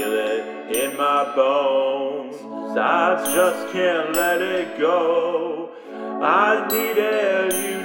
feel it in my bones. I just can't let it go. I need it